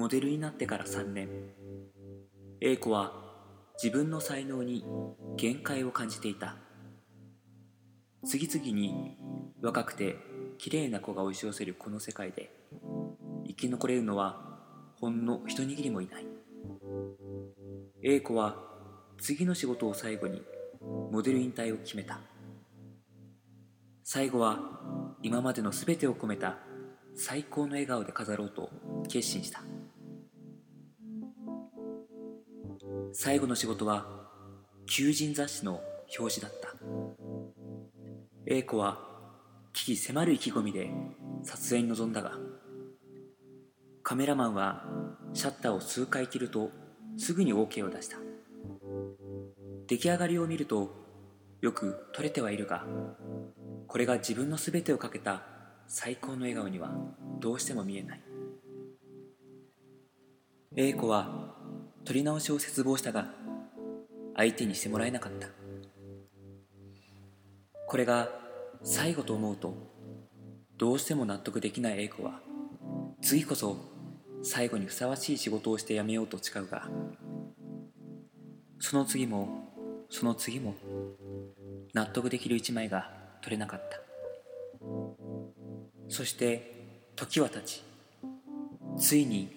モデルになってから3年。英子は自分の才能に限界を感じていた。次々に若くて綺麗な子が押し寄せるこの世界で生き残れるのはほんの一握りもいない。英子は次の仕事を最後にモデル引退を決めた。最後は今までの全てを込めた最高の笑顔で飾ろうと決心した。最後の仕事は求人雑誌の表紙だった。英子は危機迫る意気込みで撮影に臨んだがカメラマンはシャッターを数回切るとすぐに OK を出した。出来上がりを見るとよく撮れてはいるがこれが自分の全てをかけた最高の笑顔にはどうしても見えない。英子は撮り直しを切望したが相手にしてもらえなかった。これが最後と思うとどうしても納得できない英子は次こそ最後にふさわしい仕事をして辞めようと誓うがその次もその次も納得できる一枚が取れなかった。そして時は経ちついに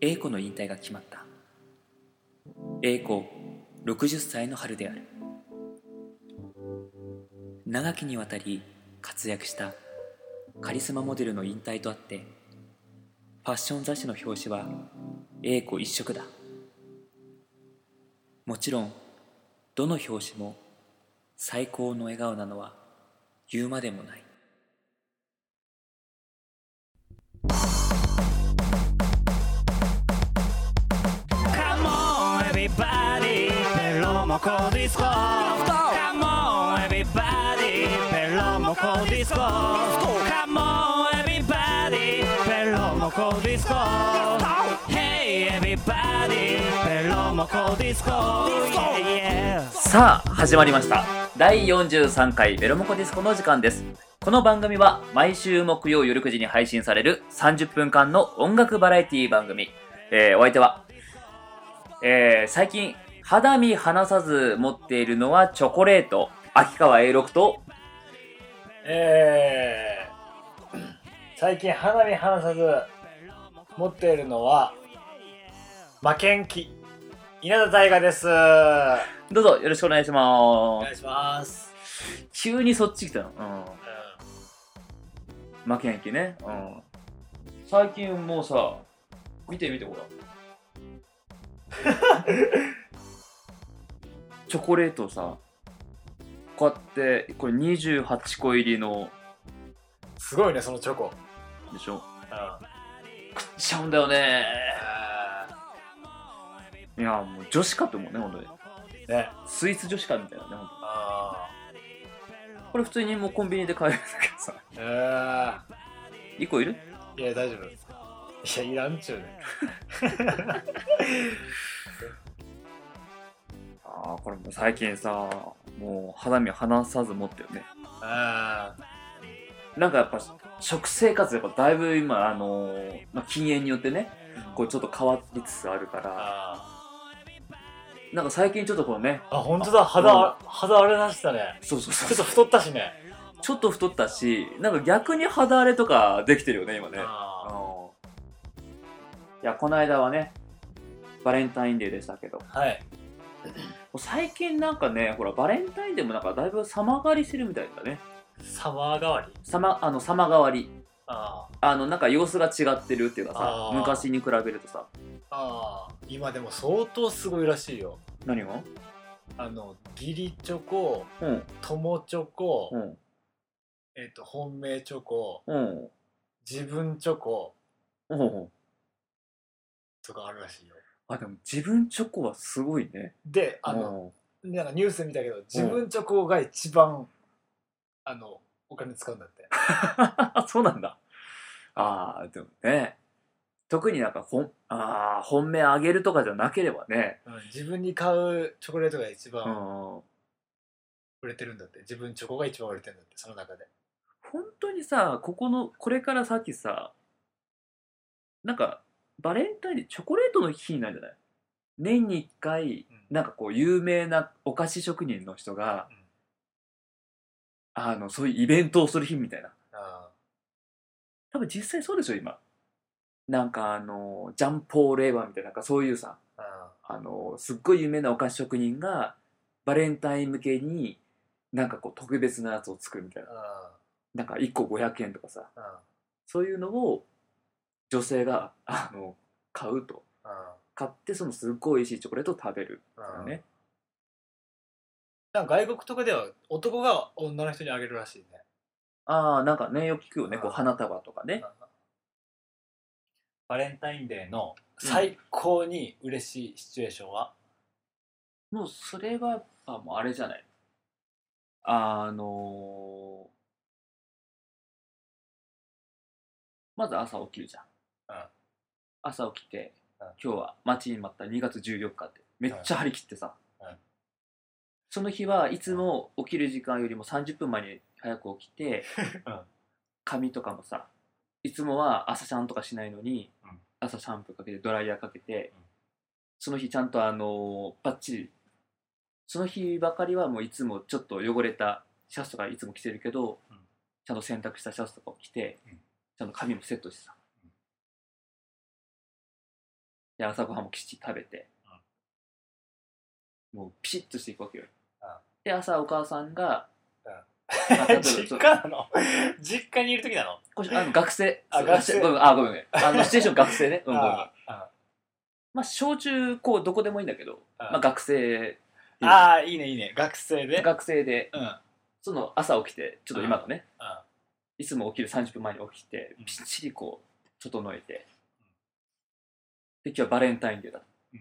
英子の引退が決まった。英子60歳の春である。長きにわたり活躍したカリスマモデルの引退とあってファッション雑誌の表紙は英子一色だ。もちろんどの表紙も最高の笑顔なのは言うまでもない。ペロモコディスコ。カモンエビバディペロモコディスコ。カモンエビバディペロモコディスコ。Hey everybody. ペロモコディスコ。Yeah yeah. さあ始まりました。第43回ベロモコディスコの時間です。この番組は毎週木曜夜9時に配信される30分間の音楽バラエティ番組、えー、お相手は、えー、最近肌身離さず持っているのはチョコレート。秋川 A6 と。えー、最近花見離さず持っているのは負けん気稲田大我です。おどうぞよろしくお願いします。願いします、急にそっち来たの。ううん。負けん気ね。うん。最近もうさ見て見てほら チョコレートをさこうやってこれ28個入りの。ん、すごいねそのチョコ、でしょ？うん。食っちゃうんだよね。いやもう女子かと思うね本当に。ね。スイーツ女子かみたいなね本当あこれ普通にもうコンビニで買えるんだけどさ。ー。え1個いる？ー、いや大丈夫。いやいらんちゅうね ああこれもう最近さもう肌身離さず持ってるね。あなんかやっぱ食生活やっぱだいぶ今あのーまあ、禁煙によってねーこうちょっと変わりつつあるからあなんか最近ちょっとこのねーあ本当だ。肌肌荒れ出したね。そうそうそうちょっと太ったしね。ちょっと太ったしなんか逆に肌荒れとかできてるよね今ね。いやこの間はねバレンタインデーでしたけど。ーはい最近なんかねほらバレンタインデーもなんかだいぶ様変わりしてるみたいだね。サマー代わり？様あの様変わり。あーあのなんか様子が違ってるっていうかさあー昔に比べるとさ。あー今でも相当すごいらしいよ。何が？あの義理チョコうん。友チョコ、うん。えっ、と本命チョコうん。自分チョコとかあるらしいよあでも自分チョコはすごいね。であの、なんかニュース見たけど自分チョコが一番あのお金使うんだって。う んそうなんだ。ああでもね。特になんか本あー本命あげるとかじゃなければね。うん自分に買うチョコレートが一う番ん。売れてるんだって。自分チョコが一番売れてるんだってその中で。本当にさここのこれから先さなんかバレンタインでチョコレートの日なんじゃない？年に1回うん。なんかこう有名なお菓子職人の人が、うん。あのそういうイベントをする日みたいな。あ多分実際そうでしょ今。なんかあのジャンポール・エヴァンみたいななんかそういうさああ。のすっごい有名なお菓子職人がバレンタイン向けになんかこう特別なやつを作るみたいな。あなんか1個500円とかさ。あ。そういうのを女性があの買うと。あ買ってそのすっごい美味しいチョコレートを食べるあからね。なんか外国とかでは男が女の人にあげるらしいね。ああなんかねよく聞くよね。こうあー花束とかね。バレンタインデーの最高に嬉しいシチュエーションは、もうそれはやっぱもうあれじゃない。あのまず朝起きるじゃん、うん朝起きて、うん。今日は待ちに待った2月14日ってめっちゃ張り切ってさ、うん。その日はいつも起きる時間よりも30分前に早く起きて、うん。髪とかもさいつもは朝シャンとかしないのに、うん。朝シャンプーかけてドライヤーかけて、うん。その日ちゃんとあのバッチリ。その日ばかりはもういつもちょっと汚れたシャツとかいつも着てるけど、うん。ちゃんと洗濯したシャツとかを着て、うん。ちゃんと髪もセットしてさ、うんで朝ごはんもきっちり食べて、もうピシッとしていくわけよ、うん。で朝お母さんが、あ例えば実家なの？実家にいる時なの？これあの学生。そうあ学生。ごめんあごめんごめん。あのシチュエーション学生ね、うん、ごめんごめん。まあ小中高どこでもいいんだけど、あまあ、学生ああいいねいいね。学生で？学生で。うん。うんその朝起きてちょっと今のね。あいつも起きる30分前に起きてうん。ぴっちりこう整えてで今日はバレンタインデーだ、うん。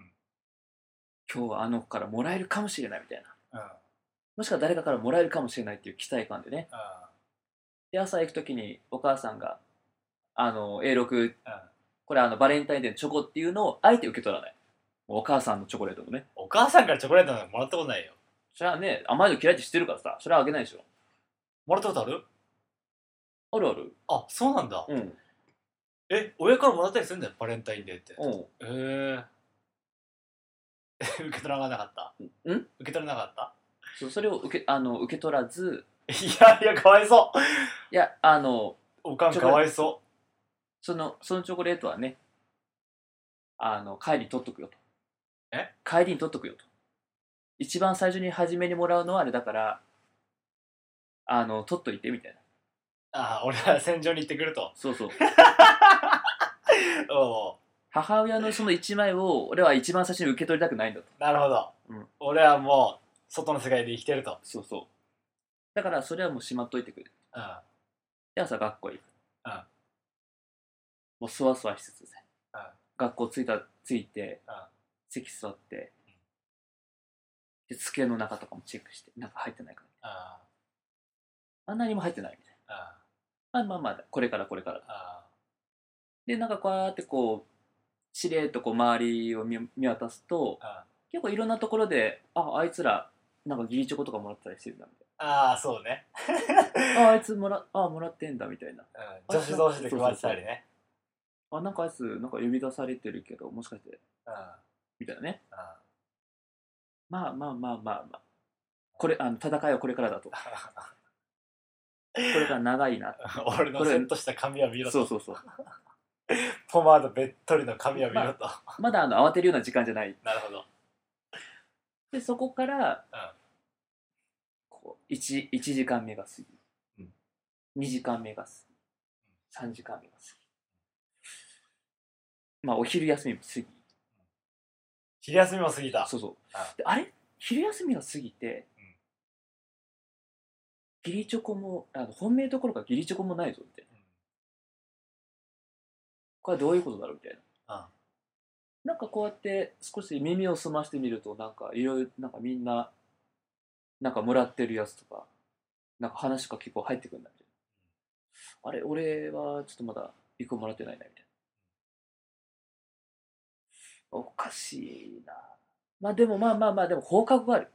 今日はあの子からもらえるかもしれないみたいな。うん。もしくは誰かからもらえるかもしれないっていう期待感でね。あで朝行く時にお母さんがあの A6 あこれあのバレンタインデーのチョコっていうのをあえて受け取らない。お母さんのチョコレートのね。お母さんからチョコレートなんかもらったことないよ。それはね甘いの嫌いって知ってるからさそれはあげないでしょ。もらったことある？あるある。あそうなんだ。うんえ親からもらったりするんだよバレンタインデーって。うん。へえ 受け取らなかった。ん？受け取らなかった？そうそれを受けあの受け取らず。いやいやかわいそう。いやあのおかんかわいそそのそのチョコレートはねあの帰りに取っとくよと。え？帰りに取っとくよと。一番最初に初めにもらうのはあれだからあの取っといてみたいな。うああ俺は戦場に行ってくると。そうそう 母親のその1枚を俺は一番最初に受け取りたくないんだと。なるほど、うん。俺はもう外の世界で生きてると。そうそう。だからそれはもうしまっといてくれ。うん。で朝学校行く、うん。もうそわそわしつつね、うん。学校着いた着いて、うん。席座って、で机の中とかもチェックしてなんか入ってないかああ何も入ってないみたいあなまあまあまあこれからこれから。あでなんかこうやってこうしれっとこう周りを見見渡すとあ結構いろんなところでああいつらなんか義理チョコとかもらってたりしてるんだみああそうね、たいなああいつもらあもらってんだみたいな。うん、女子同士で配ってたりね。あなんかあいつなんか呼び出されてるけどもしかして。うん。みたいなね。うん。まあまあまあまあまあ。これあの戦いはこれからだと。これから長いな。俺のセットした髪は見ろと。そうそうそう ポマードべっとりの髪は見ろと、まだあの慌てるような時間じゃない。なるほど。でそこから、うん。こう 1, 1時間目が過ぎ、うん。2時間目が過ぎ。3時間目が過ぎ。まあお昼休みも過ぎ。昼休みも過ぎた。そうそう。あであれ？昼休みが過ぎて、うん。義理チョコもあの本命どころか義理チョコもないぞみたいなこれはどういうことだろうみたいな。あなんかこうやって少し耳を澄ましてみるとなんかいろいろなんかみんななんかもらってるやつとかなんか話が結構入ってくるんだみたいな。あれ俺はちょっとまだ一個もらってないなみたいな。おかしいな。まあでもまあまあまあでも放課後がある。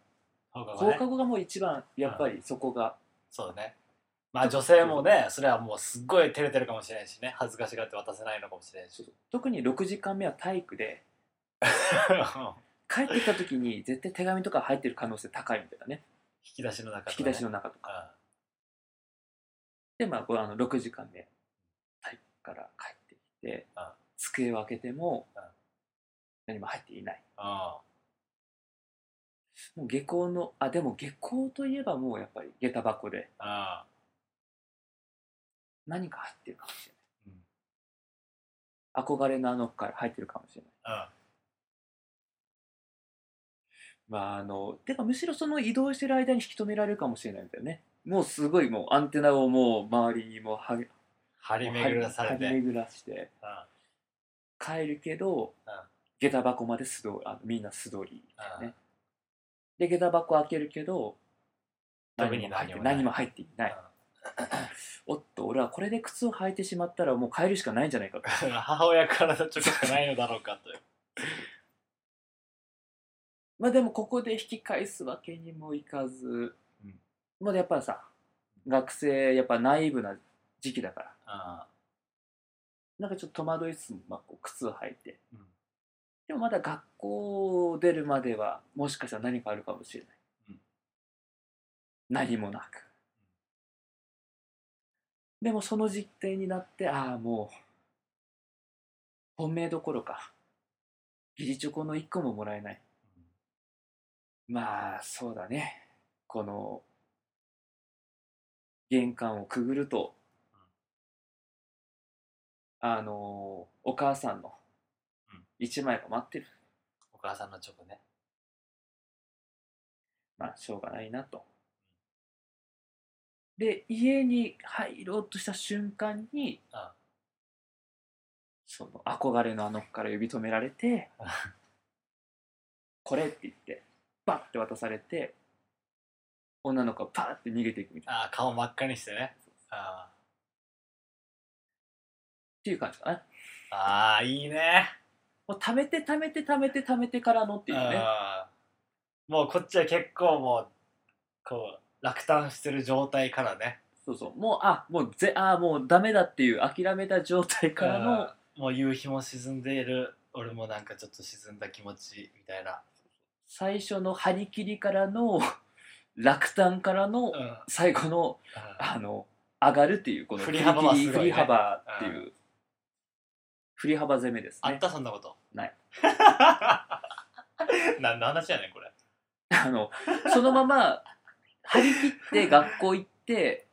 放課後ね。放課後がもう一番やっぱりそこが。そうだねまあ女性もねそれはもうすっごい照れてるかもしれんしね。恥ずかしがって渡せないのかもしれんし。特に6時間目は体育で 帰ってきた時に絶対手紙とか入ってる可能性高いみたいなね。引き出しの中とかね。引き出しの中とか。でまあこれあの6時間目体育から帰ってきてうん。机を開けてもうん。何も入っていない。うん。もう下校のあでも下校といえばもうやっぱり下駄箱でうん何か入ってるかもしれうん。ない憧れのあの子から入ってるかもしれない。うんまああのてかむしろその移動してる間に引き止められるかもしれないんだよね。もうすごいもうアンテナをもう周りにもうはげ張り巡らされて。張り巡らして。うん帰るけど、うん下駄箱まで素通りあのみんな素通りうんね。で下駄箱開けるけど何も入って何も入っていない、おっと俺はこれで靴を履いてしまったらもう帰るしかないんじゃないかと。う ん母親からのチョコしかないのだろうかと まあでもここで引き返すわけにもいかず、うん。まあやっぱさ学生やっぱナイーブな時期だから。なんかちょっと戸惑いつつも、まあ、こう靴を履いて。うん。でもまだ学校を出るまではもしかしたら何かあるかもしれない、うん。何もなくでもその実験になってああもう本命どころか義理チョコの1個ももらえない。まあそうだね。この玄関をくぐると、あのお母さんのうん一枚が待ってる。お母さんのチョコね。まあしょうがないなとで家に入ろうとした瞬間にうんその憧れのあの子から呼び止められてうん「これ」って言ってバッて渡されて女の子がパーって逃げていくみたいな。っあー顔真っ赤にしてね。あていう感じかな。ーあーいいね。もう貯めて貯めて貯めて貯めてからのっていうね。あー。もうこっちは結構もうこう落胆してる状態からね。そうそう。もうあもうぜあもうダメだっていう諦めた状態からのうん。もう夕日も沈んでいる。俺もなんかちょっと沈んだ気持ちみたいな。最初の張り切りからの 落胆からの最後のあの上がるっていうこの振り幅はすごいね。振り幅っていう。振り幅攻めですね。あったそんなこと。ない。何の話やねんこれ。あのそのまま張り切って 学校行って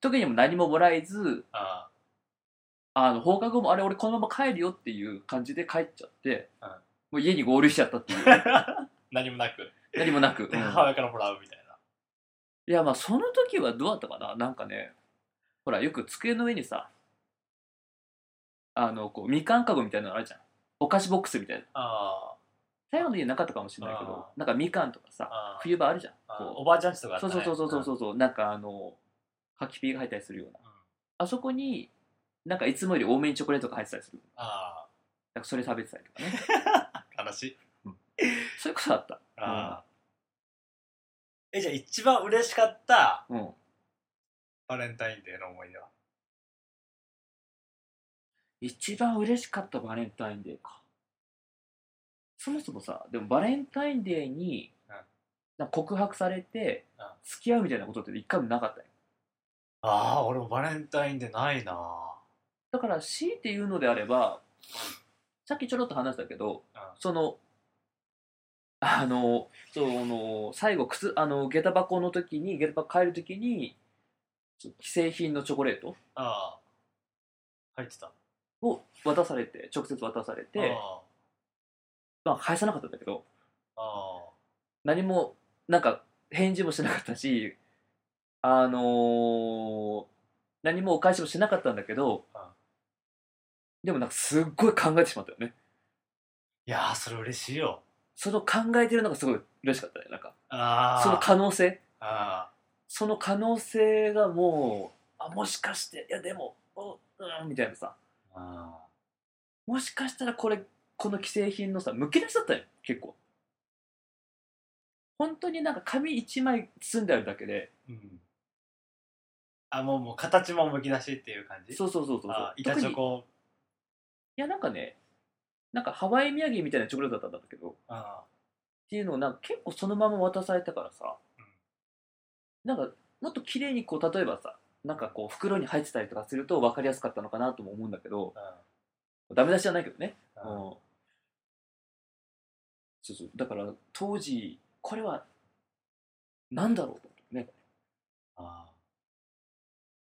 特にも何ももらえずああ。の放課後もあれ俺このまま帰るよっていう感じで帰っちゃって、うん。もう家に合流しちゃったっていうー 何もなく。何もなく、でうん。母親からもらうみたいな。いやまあその時はどうだったかな？なんかねほらよく机の上にさあのこうみかんかごみたいなのあるじゃん。お菓子ボックスみたいな。あ最後の家なかったかもしれないけあどなんかみかんとかさあ冬場あるじゃん。おばあちゃんちとかそうそうそうそうそう。そうなんかあの柿ピーが入ったりするような。うん。あそこになんかいつもより多めにチョコレートが入ってたりするあなんかそれ食べてたりとかね。あ 悲しい。そういうことあった。ああえじゃあ一番嬉しかったうん。バレンタインデーの思い出は？一番嬉しかったバレンタインデーかそもそもさでもバレンタインデーにうん。なんか告白されてうん。付き合うみたいなことって一回もなかったよああ俺もバレンタインデーないな。だから強いて言うのであればさっきちょろっと話したけどうん。そのあのその最後靴あの下駄箱の時に下駄箱帰る時に既製品のチョコレートああ入ってた。を渡されて直接渡されてあまあ返さなかったんだけどあ何もなんか返事もしなかったしあのー何もお返しもしなかったんだけどうん。でもなんかすっごい考えてしまったよね。いやーそれ嬉しいよ。その考えてるのがすごい嬉しかったねなんか。ああその可能性。あその可能性がもうあもしかしていやでもおうんみたいなさ。あもしかしたらこれこの既製品のさむき出しだったよ。結構。本当になんか紙一枚包んであるだけで。うん。あもうもう形もむき出しっていう感じ？そうそうそうそうあ板チョコ？いやなんかねなんかハワイ土産みたいなチョコレートだったんだけど。っあていうのをなんか結構そのまま渡されたからさ、うん。なんかもっと綺麗にこう例えばさなんかこう袋に入ってたりとかすると分かりやすかったのかなとも思うんだけどダメ出しじゃないけどね、そうそう。だから当時これは何だろうと思ってね。あ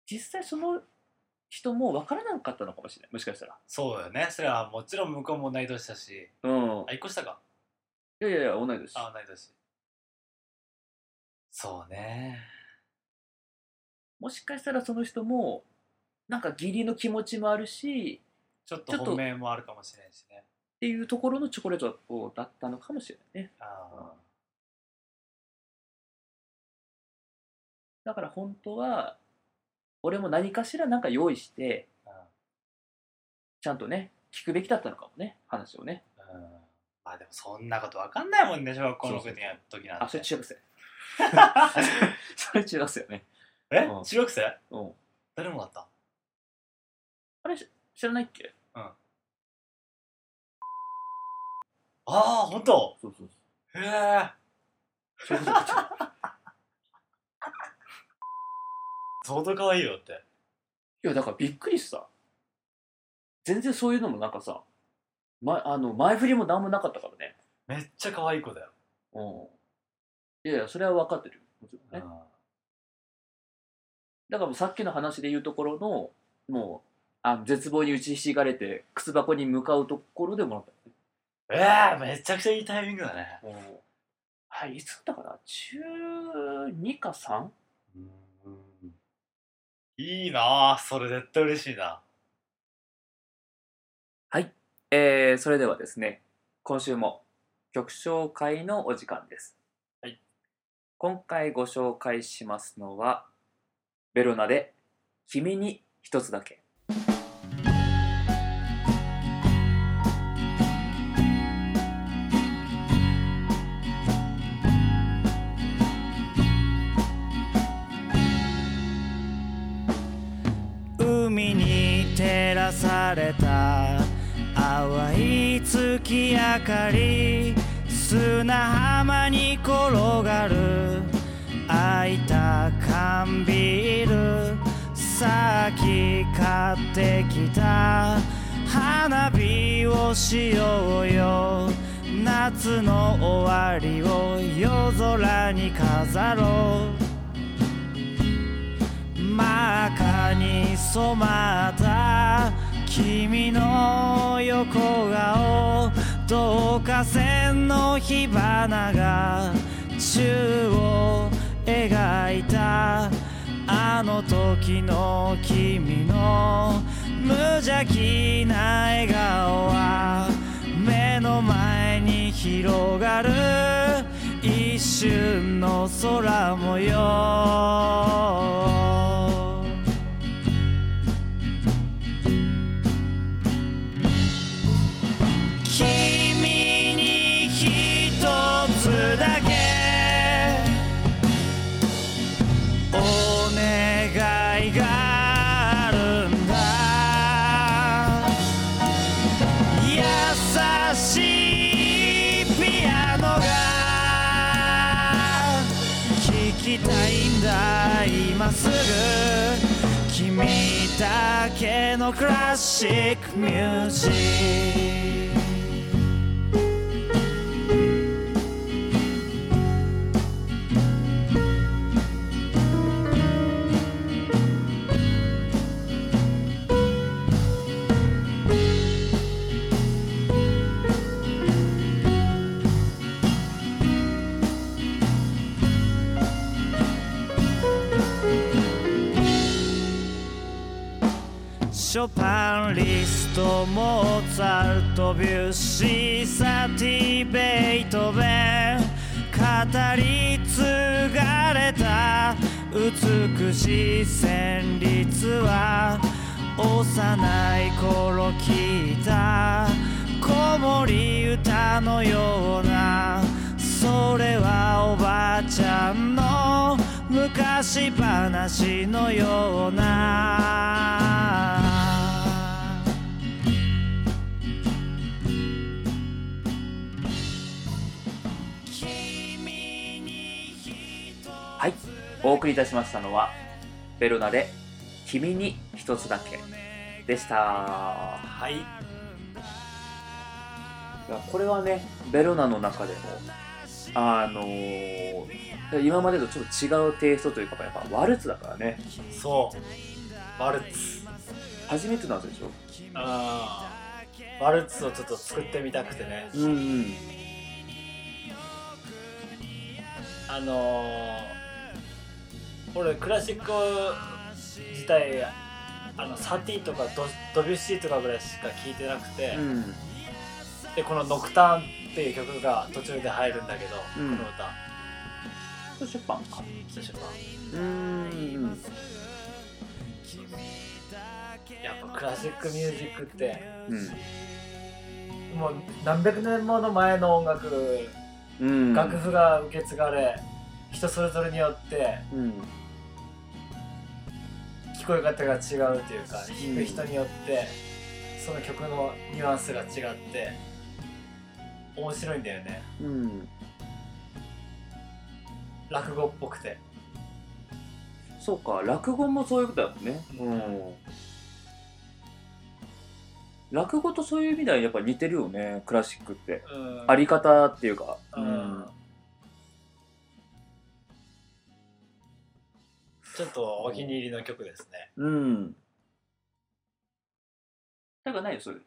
実際その人も分からなかったのかもしれない。もしかしたら。そうよね。それはもちろん向こうも同い年だし。うん。あ一個下か。いやいやいや同い年。あ同い年。そうね。もしかしたらその人もなんか義理の気持ちもあるしちょっと本命もあるかもしれんしね。っていうところのチョコレートだったのかもしれないね。あだから本当は俺も何かしらなんか用意してあちゃんとね聞くべきだったのかもね話をね。うん。まあでもそんなことわかんないもんね小学校の時の時なんて。あそれ中学生。それ中学生よね。え？うん。中学生？うん。誰もだった？あれし知らないっけ？ああ本当そうそうへえそういう。ことだ相当可愛いよって。いやだからびっくりした。全然そういうのもなんかさ、ま、あの前振りも何もなかったからね。めっちゃ可愛い子だよ、うん。いやいやそれは分かってる。よもちろんね。だからもうさっきの話で言うところのもうあの絶望に打ちひしがれて靴箱に向かうところでもらった。ええめちゃくちゃいいタイミングだね。はいいつだったかな？中2か 3? いいなあそれ絶対嬉しいな。はい、えー、それではですね今週も曲紹介のお時間です、はい、今回ご紹介しますのはベロナで「君に一つだけ」月明かり砂浜に転がる開いた缶ビールさっき買ってきた花火をしようよ。夏の終わりを夜空に飾ろう。真っ赤に染まった。君の横顔導火線の火花が宙を描いたあの時の君の無邪気な笑顔は目の前に広がる一瞬の空模様きたいんだ。今すぐ君だけのクラシックミュージック。ショパンリストモーツァルトビュッシーサティベイトベン語り継がれた美しい旋律は幼い頃聞いた。子守歌のような。それはおばあちゃんの昔話のような。お送りいたしましたのはベロナで「君に一つだけ」でした。はい。いやこれはねベロナの中でもあのー今までとちょっと違うテイストというかやっぱワルツだからね。そう。ワルツ。初めてなんでしょ？あー。ワルツをちょっと作ってみたくてね。うんうん。あのー、俺クラシック自体あのサティとかドドビュッシーとかぐらいしか聴いてなくて、うん。でこの「ノクターン」っていう曲が途中で入るんだけど、うん。この歌。そパンか。最初はうーん。やっぱクラシックミュージックってうん。もう何百年もの前の音楽、うん。楽譜が受け継がれ人それぞれによってうん聞こえ方が違うというか弾く人によってその曲のニュアンスが違って面白いんだよね。うん。落語っぽくて。そうか落語もそういうことだもんね。うん。落語とそういう意味ではやっぱ似てるよねクラシックって。うん。あり方っていうか。うんちょっとお気に入りの曲ですね。うん。だからないよそれ。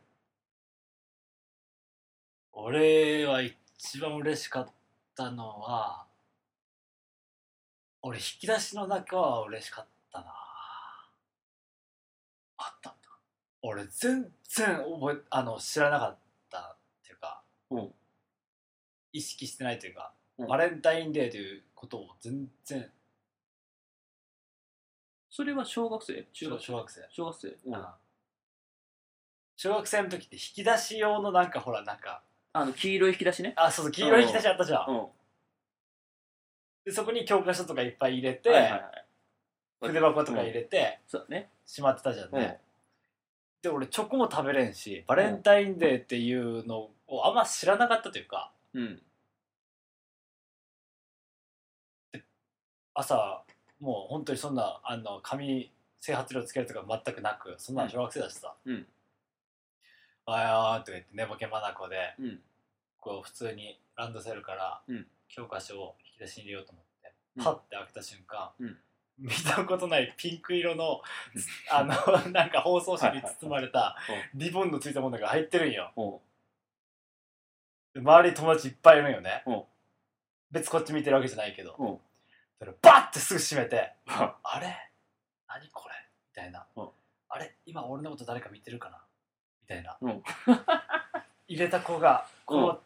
俺は一番嬉しかったのは俺引き出しの中は嬉しかったな。あったんだ。俺全然覚えあの知らなかったっていうか、うん。意識してないというか、うん。バレンタインデーということを全然それは小学生？中学小小学生、小学生？うん。うん小学生の時って引き出し用のなんかほらなんか。あの黄色い引き出しね？あそうそう黄色い引き出しあったじゃん、うん。でそこに教科書とかいっぱい入れて、はいはいはい。筆箱とか入れてそうだね。しまってたじゃんね、うん。で俺チョコも食べれんしバレンタインデーっていうのをあんま知らなかったというか。うん。朝もう本当にそんなあの髪整髪料つけるとか全くなくそんなの小学生だしさ。うん「あやー」とか言って寝ぼけ眼でうん。こう普通にランドセルからうん。教科書を引き出しに入れようと思って、うん。パッて開けた瞬間、うん。見たことないピンク色のあの なんか包装紙に包まれたリボンのついたものが入ってるんよ。周りに友達いっぱいいるんよね。うん。別にこっち見てるわけじゃないけど。うんそれバッてすぐ閉めてあれ？何これ？みたいな、うん。あれ？今俺のこと誰か見てるかな？みたいな、うん。入れた子がこの、うん。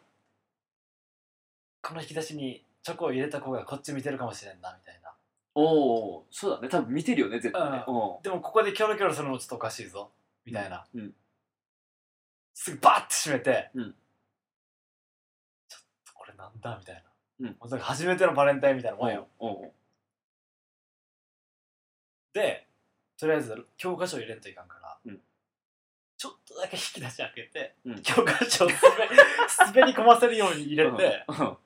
この引き出しにチョコを入れた子がこっち見てるかもしれんなみたいな。おおそうだね。多分見てるよね絶対。ねううん。でもここでキョロキョロするのもちょっとおかしいぞ。みたいな、うん。すぐバッて閉めて、うん。ちょっとこれなんだ？みたいな、うん。初めてのバレンタインみたいなもんよ、おうでとりあえず教科書入れんといかんから、うん。ちょっとだけ引き出し開けて、うん。教科書を滑り滑り込ませるように入れて、うん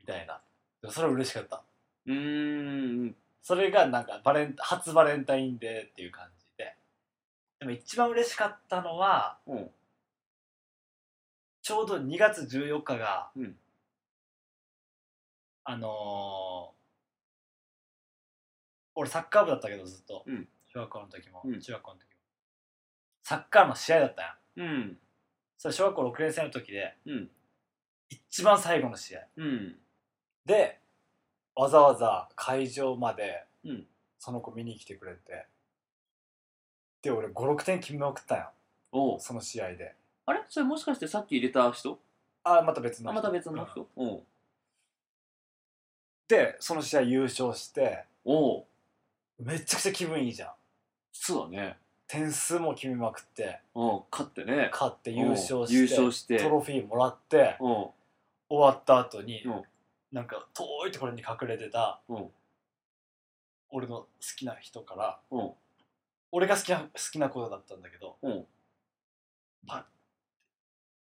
みたいな。でもそれは嬉しかった。うーんそれがなんかバレン初バレンタインデーっていう感じで。でも一番嬉しかったのはうん。ちょうど2月14日が、うんあのー俺サッカー部だったけどずっと、うん。小学校の時も、うん。中学校の時も。サッカーの試合だったん。やうん。それ小学校6年生の時でうん。一番最後の試合。うん。でわざわざ会場までうん。その子見に来てくれて。で俺56点決めまくったんやおう。その試合で。あれ？それもしかしてさっき入れた人？あまた別の人。あまた別のうん。人おうでその試合優勝しておう。めちゃくちゃ気分いいじゃん。そうだね。点数も決めまくってうん勝ってね。勝って優勝して優勝して。トロフィーもらってう。ん終わった後に、う。んなんか遠いところに隠れてたう。ん俺の好きな人からう。ん俺が好きな好きな子だったんだけどう。んパッ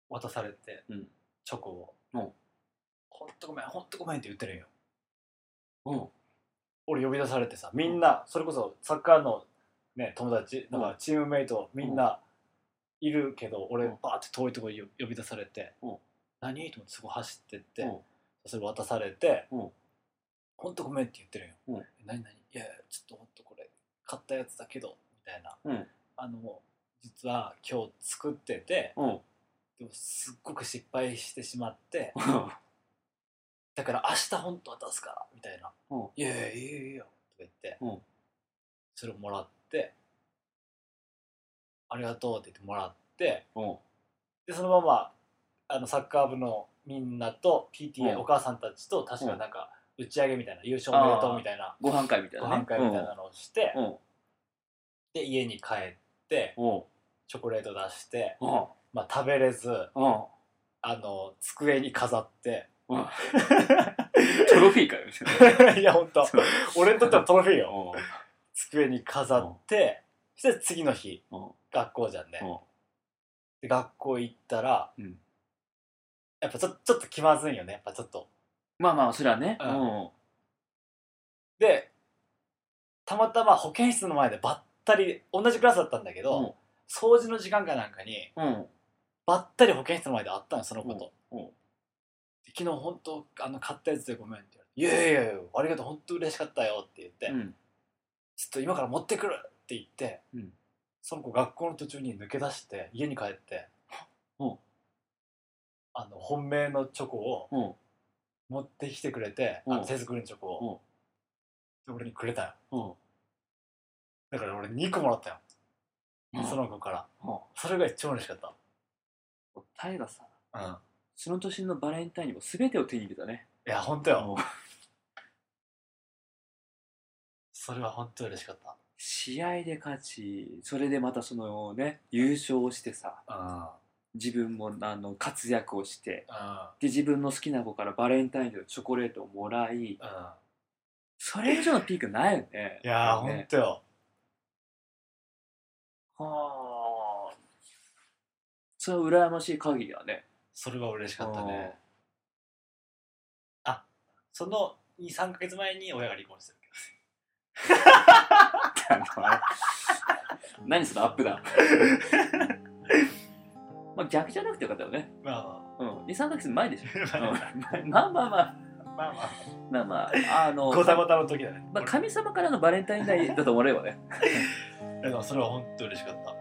渡されて、うん。チョコを。う。ん「ほんとごめんほんとごめん」って言ってるんようん。俺呼び出されてさみんなそれこそサッカーの、ね、友達だからチームメイトみんないるけど、俺うん。バーって遠いところに呼び出されて「うん。何?」と思ってすごい走ってって、うん。それ渡されてうん「ほんとごめん」って言ってるんよ。うん「何？何？いやいやちょっとほんとこれ買ったやつだけど」みたいな、うん。あの実は今日作っててうん。でもすっごく失敗してしまってだから明日本当渡すからみたいな「うん。いやいやいいよいいよ」とか言って、うん。それをもらって「ありがとう」って言ってもらってうん。でそのままあのサッカー部のみんなと PTA、うん。お母さんたちと確かなんか打ち上げみたいな優勝おめでとうみたいなご飯会みたいごなね。飯会みたいなのをして、うん。で家に帰ってうん。チョコレート出して、うん。まあ、食べれずうん。あの机に飾ってうん トロフィーかよ いや本当そう。俺にとってはトロフィーよ。うん。机に飾って、そして次の日うん。学校じゃんね、うん。で学校行ったら、うん。やっぱちょちょっと気まずいよね。やっぱちょっと。まあまあそれはね。でたまたま保健室の前でばったり同じクラスだったんだけど、うん。掃除の時間かなんかにうん。ばったり保健室の前で会ったのその子と、昨日本当あの買ったやつでごめんって言われて「いやいやいやありがとう本当嬉しかったよ」って言って、うん。ちょっと今から持ってくるって言って、うん。その子学校の途中に抜け出して家に帰って、うん。あの本命のチョコをうん。持ってきてくれて、うん。あの手作りのチョコを、で俺にくれたよ。うん。だから俺2個もらったよ、うん。その子から。うん。それが一番嬉しかっタイがさ。んその年のバレンタインにも全てを手に入れたね。いや本当よ、うん。それは本当嬉しかった。試合で勝ちそれでまたそのね優勝してさうん。自分もあの活躍をしてうん。で自分の好きな子からバレンタインのチョコレートをもらいうん。それ以上のピークないよね。いやー、ほんね。とよはあそれは羨ましい限りだねそれは嬉しかったうんねその23か月前に親が離婚してる 何そのアップダウンまあ逆じゃなくてよかったよね。けどまうん。23ヶ月前でしょ、あ まあうん。まあまあまあ。まあまあ。まあまあ。あのごたごたの時だね、まあ、神様からのバレンタインデーだと思えばね。でもそれは本当嬉しかった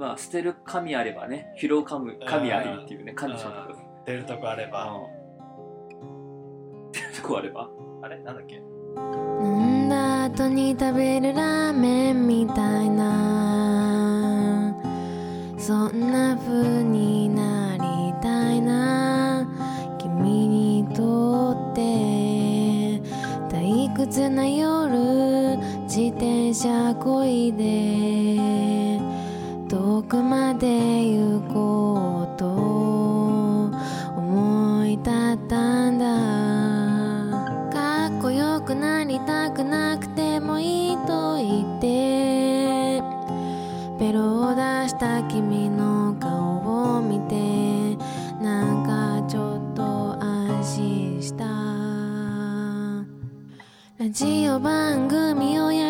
まあ捨てる神あればね拾う神神ありっていうね神様だけど出るとこあれば。うん。出るとこあれば？あれ？なんだっけ？飲ん。だ後に食べるラーメンみたいな。そんな風になりたいな。君にとって。退屈な夜自転車こいで。遠くまで行こうと思い立ったんだ。かっこよくなりたくなくてもいいと言ってベロを出した君の顔を見てなんかちょっと安心した。ラジオ番組をや